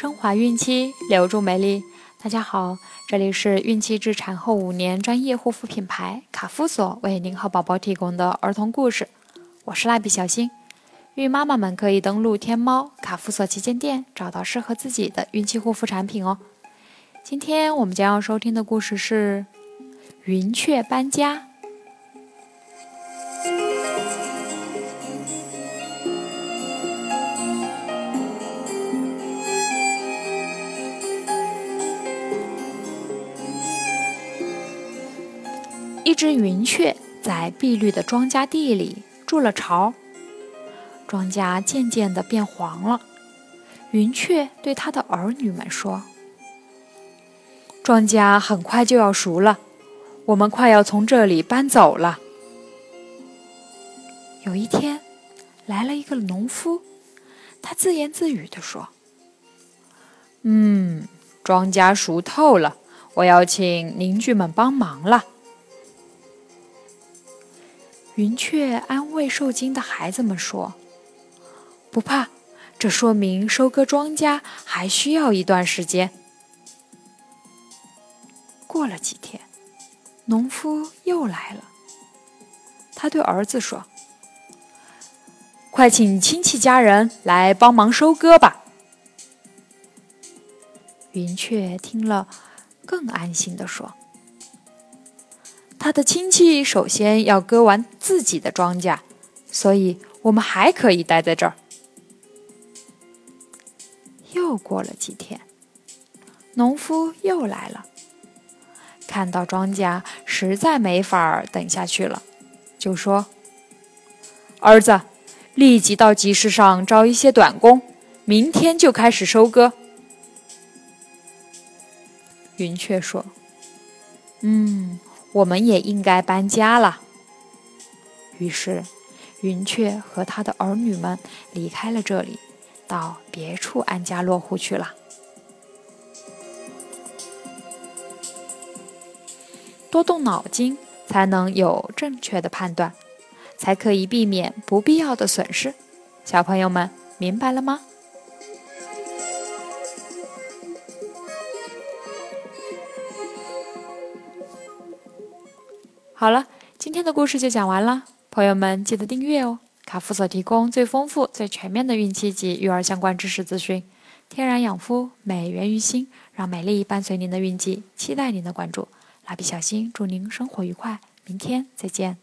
升华孕期，留住美丽。大家好，这里是孕期至产后五年专业护肤品牌卡夫索为您和宝宝提供的儿童故事。我是蜡笔小新。孕妈妈们可以登录天猫卡夫索旗舰店，找到适合自己的孕期护肤产品哦。今天我们将要收听的故事是云雀搬家。一只云雀在碧绿的庄稼地里筑了巢，庄稼渐渐地变黄了。云雀对它的儿女们说：“庄稼很快就要熟了，我们快要从这里搬走了。”有一天，来了一个农夫，他自言自语地说：“嗯，庄稼熟透了，我要请邻居们帮忙了。”云雀安慰受惊的孩子们说：“不怕，这说明收割庄稼还需要一段时间。”过了几天，农夫又来了。他对儿子说：“快请亲戚家人来帮忙收割吧。”云雀听了，更安心地说。他的亲戚首先要割完自己的庄稼，所以我们还可以待在这儿。又过了几天，农夫又来了，看到庄稼实在没法等下去了，就说：“儿子，立即到集市上招一些短工，明天就开始收割。”云雀说：“嗯。”我们也应该搬家了。于是，云雀和他的儿女们离开了这里，到别处安家落户去了。多动脑筋，才能有正确的判断，才可以避免不必要的损失。小朋友们，明白了吗？好了，今天的故事就讲完了，朋友们记得订阅哦。卡夫所提供最丰富、最全面的孕期及育儿相关知识资讯，天然养肤，美源于心，让美丽伴随您的孕期，期待您的关注。蜡笔小新祝您生活愉快，明天再见。